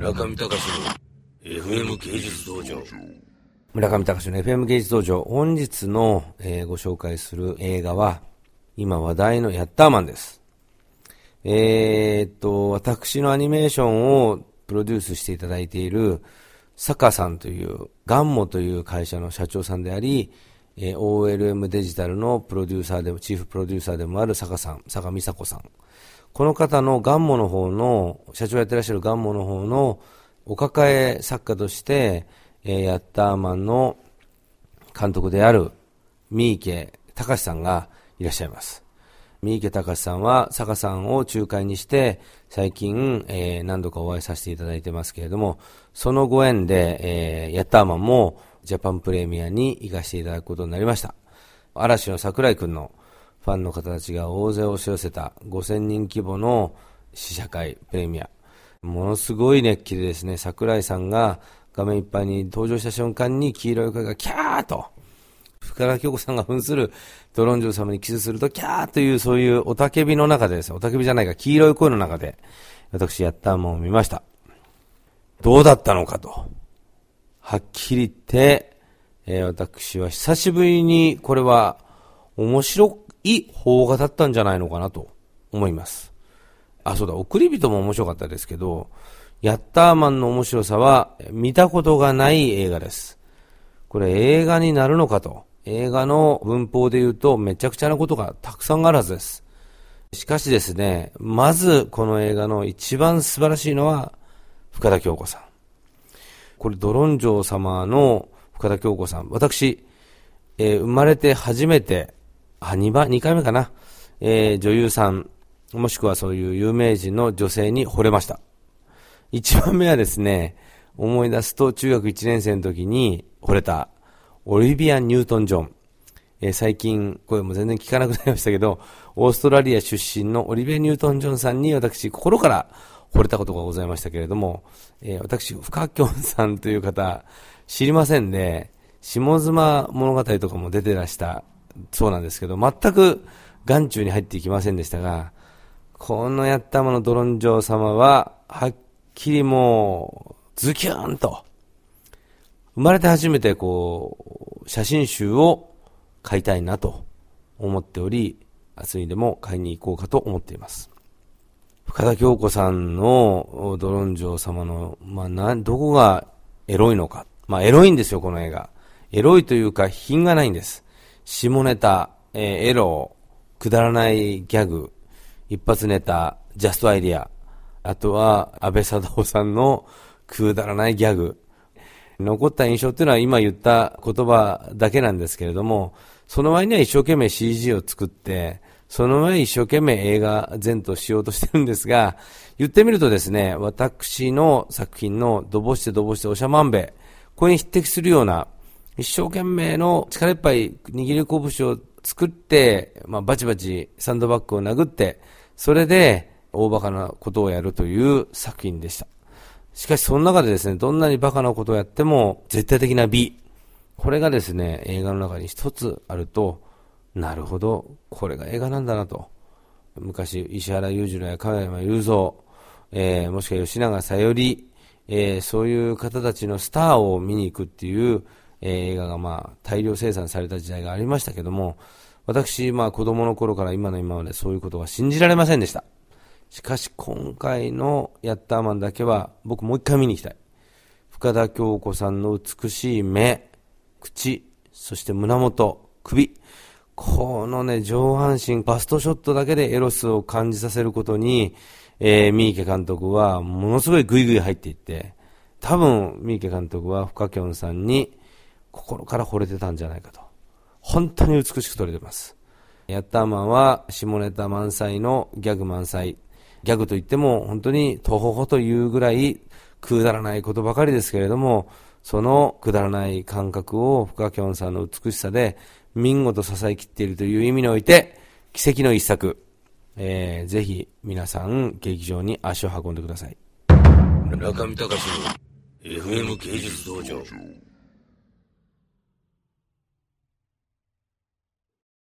村上隆の FM 芸術道場。村上隆の FM 芸術道場。本日の、えーご紹介する映画は、今話題のヤッターマンです。えーっと、私のアニメーションをプロデュースしていただいている、坂さんという、ガンモという会社の社長さんであり、えー OLM デジタルのプロデューサーでも、チーフプロデューサーでもある坂さん、坂美佐子さん。この方のガンモの方の、社長やってらっしゃるガンモの方のお抱え作家として、えーヤッターマンの監督である三池隆さんがいらっしゃいます。三池隆さんは坂さんを仲介にして、最近、えー何度かお会いさせていただいてますけれども、そのご縁で、えーヤッターマンもジャパンプレミアに行かせていただくことになりました。嵐の桜井くんのファンの方たちが大勢押し寄せた5000人規模の試写会プレミア。ものすごい熱気でですね、桜井さんが画面いっぱいに登場した瞬間に黄色い声がキャーと、深田恭子さんが扮するドロンジョ様にキスするとキャーというそういうおたけびの中でですね、おたけびじゃないか、黄色い声の中で、私やったもんを見ました。どうだったのかと。はっきり言って、えー私は久しぶりにこれは面白い邦画だったんじゃないのかなと思います。あ、そうだ、送り人も面白かったですけど、ヤッターマンの面白さは見たことがない映画です。これ映画になるのかと。映画の文法で言うとめちゃくちゃなことがたくさんあるはずです。しかしですね、まずこの映画の一番素晴らしいのは深田恭子さん。これドロンジョー様の深田恭子さん。私、えー生まれて初めて、あ、2番、2回目かな。えー女優さん、もしくはそういう有名人の女性に惚れました。1番目はですね、思い出すと中学1年生の時に惚れた、オリビア・ニュートン・ジョン。えー最近、声も全然聞かなくなりましたけど、オーストラリア出身のオリビア・ニュートン・ジョンさんに私、心から惚れたことがございましたけれども、えー私、深きょんさんという方、知りませんで、下妻物語とかも出てらしたそうなんですけど、全く眼中に入っていきませんでしたが、このやったものドロンジョー様は、はっきりもう、ズキューンと、生まれて初めてこう、写真集を買いたいなと思っており、明日にでも買いに行こうかと思っています。深田恭子さんのドロンジョー様の、まあ、な、どこがエロいのか。まあ、エロいんですよ、この映画。エロいというか、品がないんです。下ネタ、えーエロ、くだらないギャグ、一発ネタ、ジャストアイディア、あとは、安倍貞夫さんのくだらないギャグ。残った印象っていうのは今言った言葉だけなんですけれども、その前には一生懸命 CG を作って、その前一生懸命映画前としようとしてるんですが、言ってみるとですね、私の作品のドボしてドボしておしゃまんべ、これに匹敵するような、一生懸命の力いっぱい握り拳を作って、まあ、バチバチサンドバッグを殴って、それで大バカなことをやるという作品でした。しかしその中でですね、どんなにバカなことをやっても絶対的な美。これがですね、映画の中に一つあると、なるほど、これが映画なんだなと。昔、石原裕次郎や加山雄三、えーもしくは吉永小百合、えーそういう方たちのスターを見に行くっていう、え映画がまあ大量生産された時代がありましたけども、私、まあ子供の頃から今の今までそういうことが信じられませんでした。しかし今回のヤッターマンだけは僕もう一回見に行きたい。深田恭子さんの美しい目、口、そして胸元、首。このね、上半身、バストショットだけでエロスを感じさせることに、えー、三池監督はものすごいグイグイ入っていって、多分三池監督は深きょんさんに心から惚れてたんじゃないかと。本当に美しく撮れてます。ヤッターマンは下ネタ満載のギャグ満載。ギャグといっても本当にとほほというぐらいくだらないことばかりですけれども、そのくだらない感覚を深きょんさんの美しさで見事支えきっているという意味において、奇跡の一作。えー、ぜひ皆さん劇場に足を運んでください。村上隆の FM 芸術道場。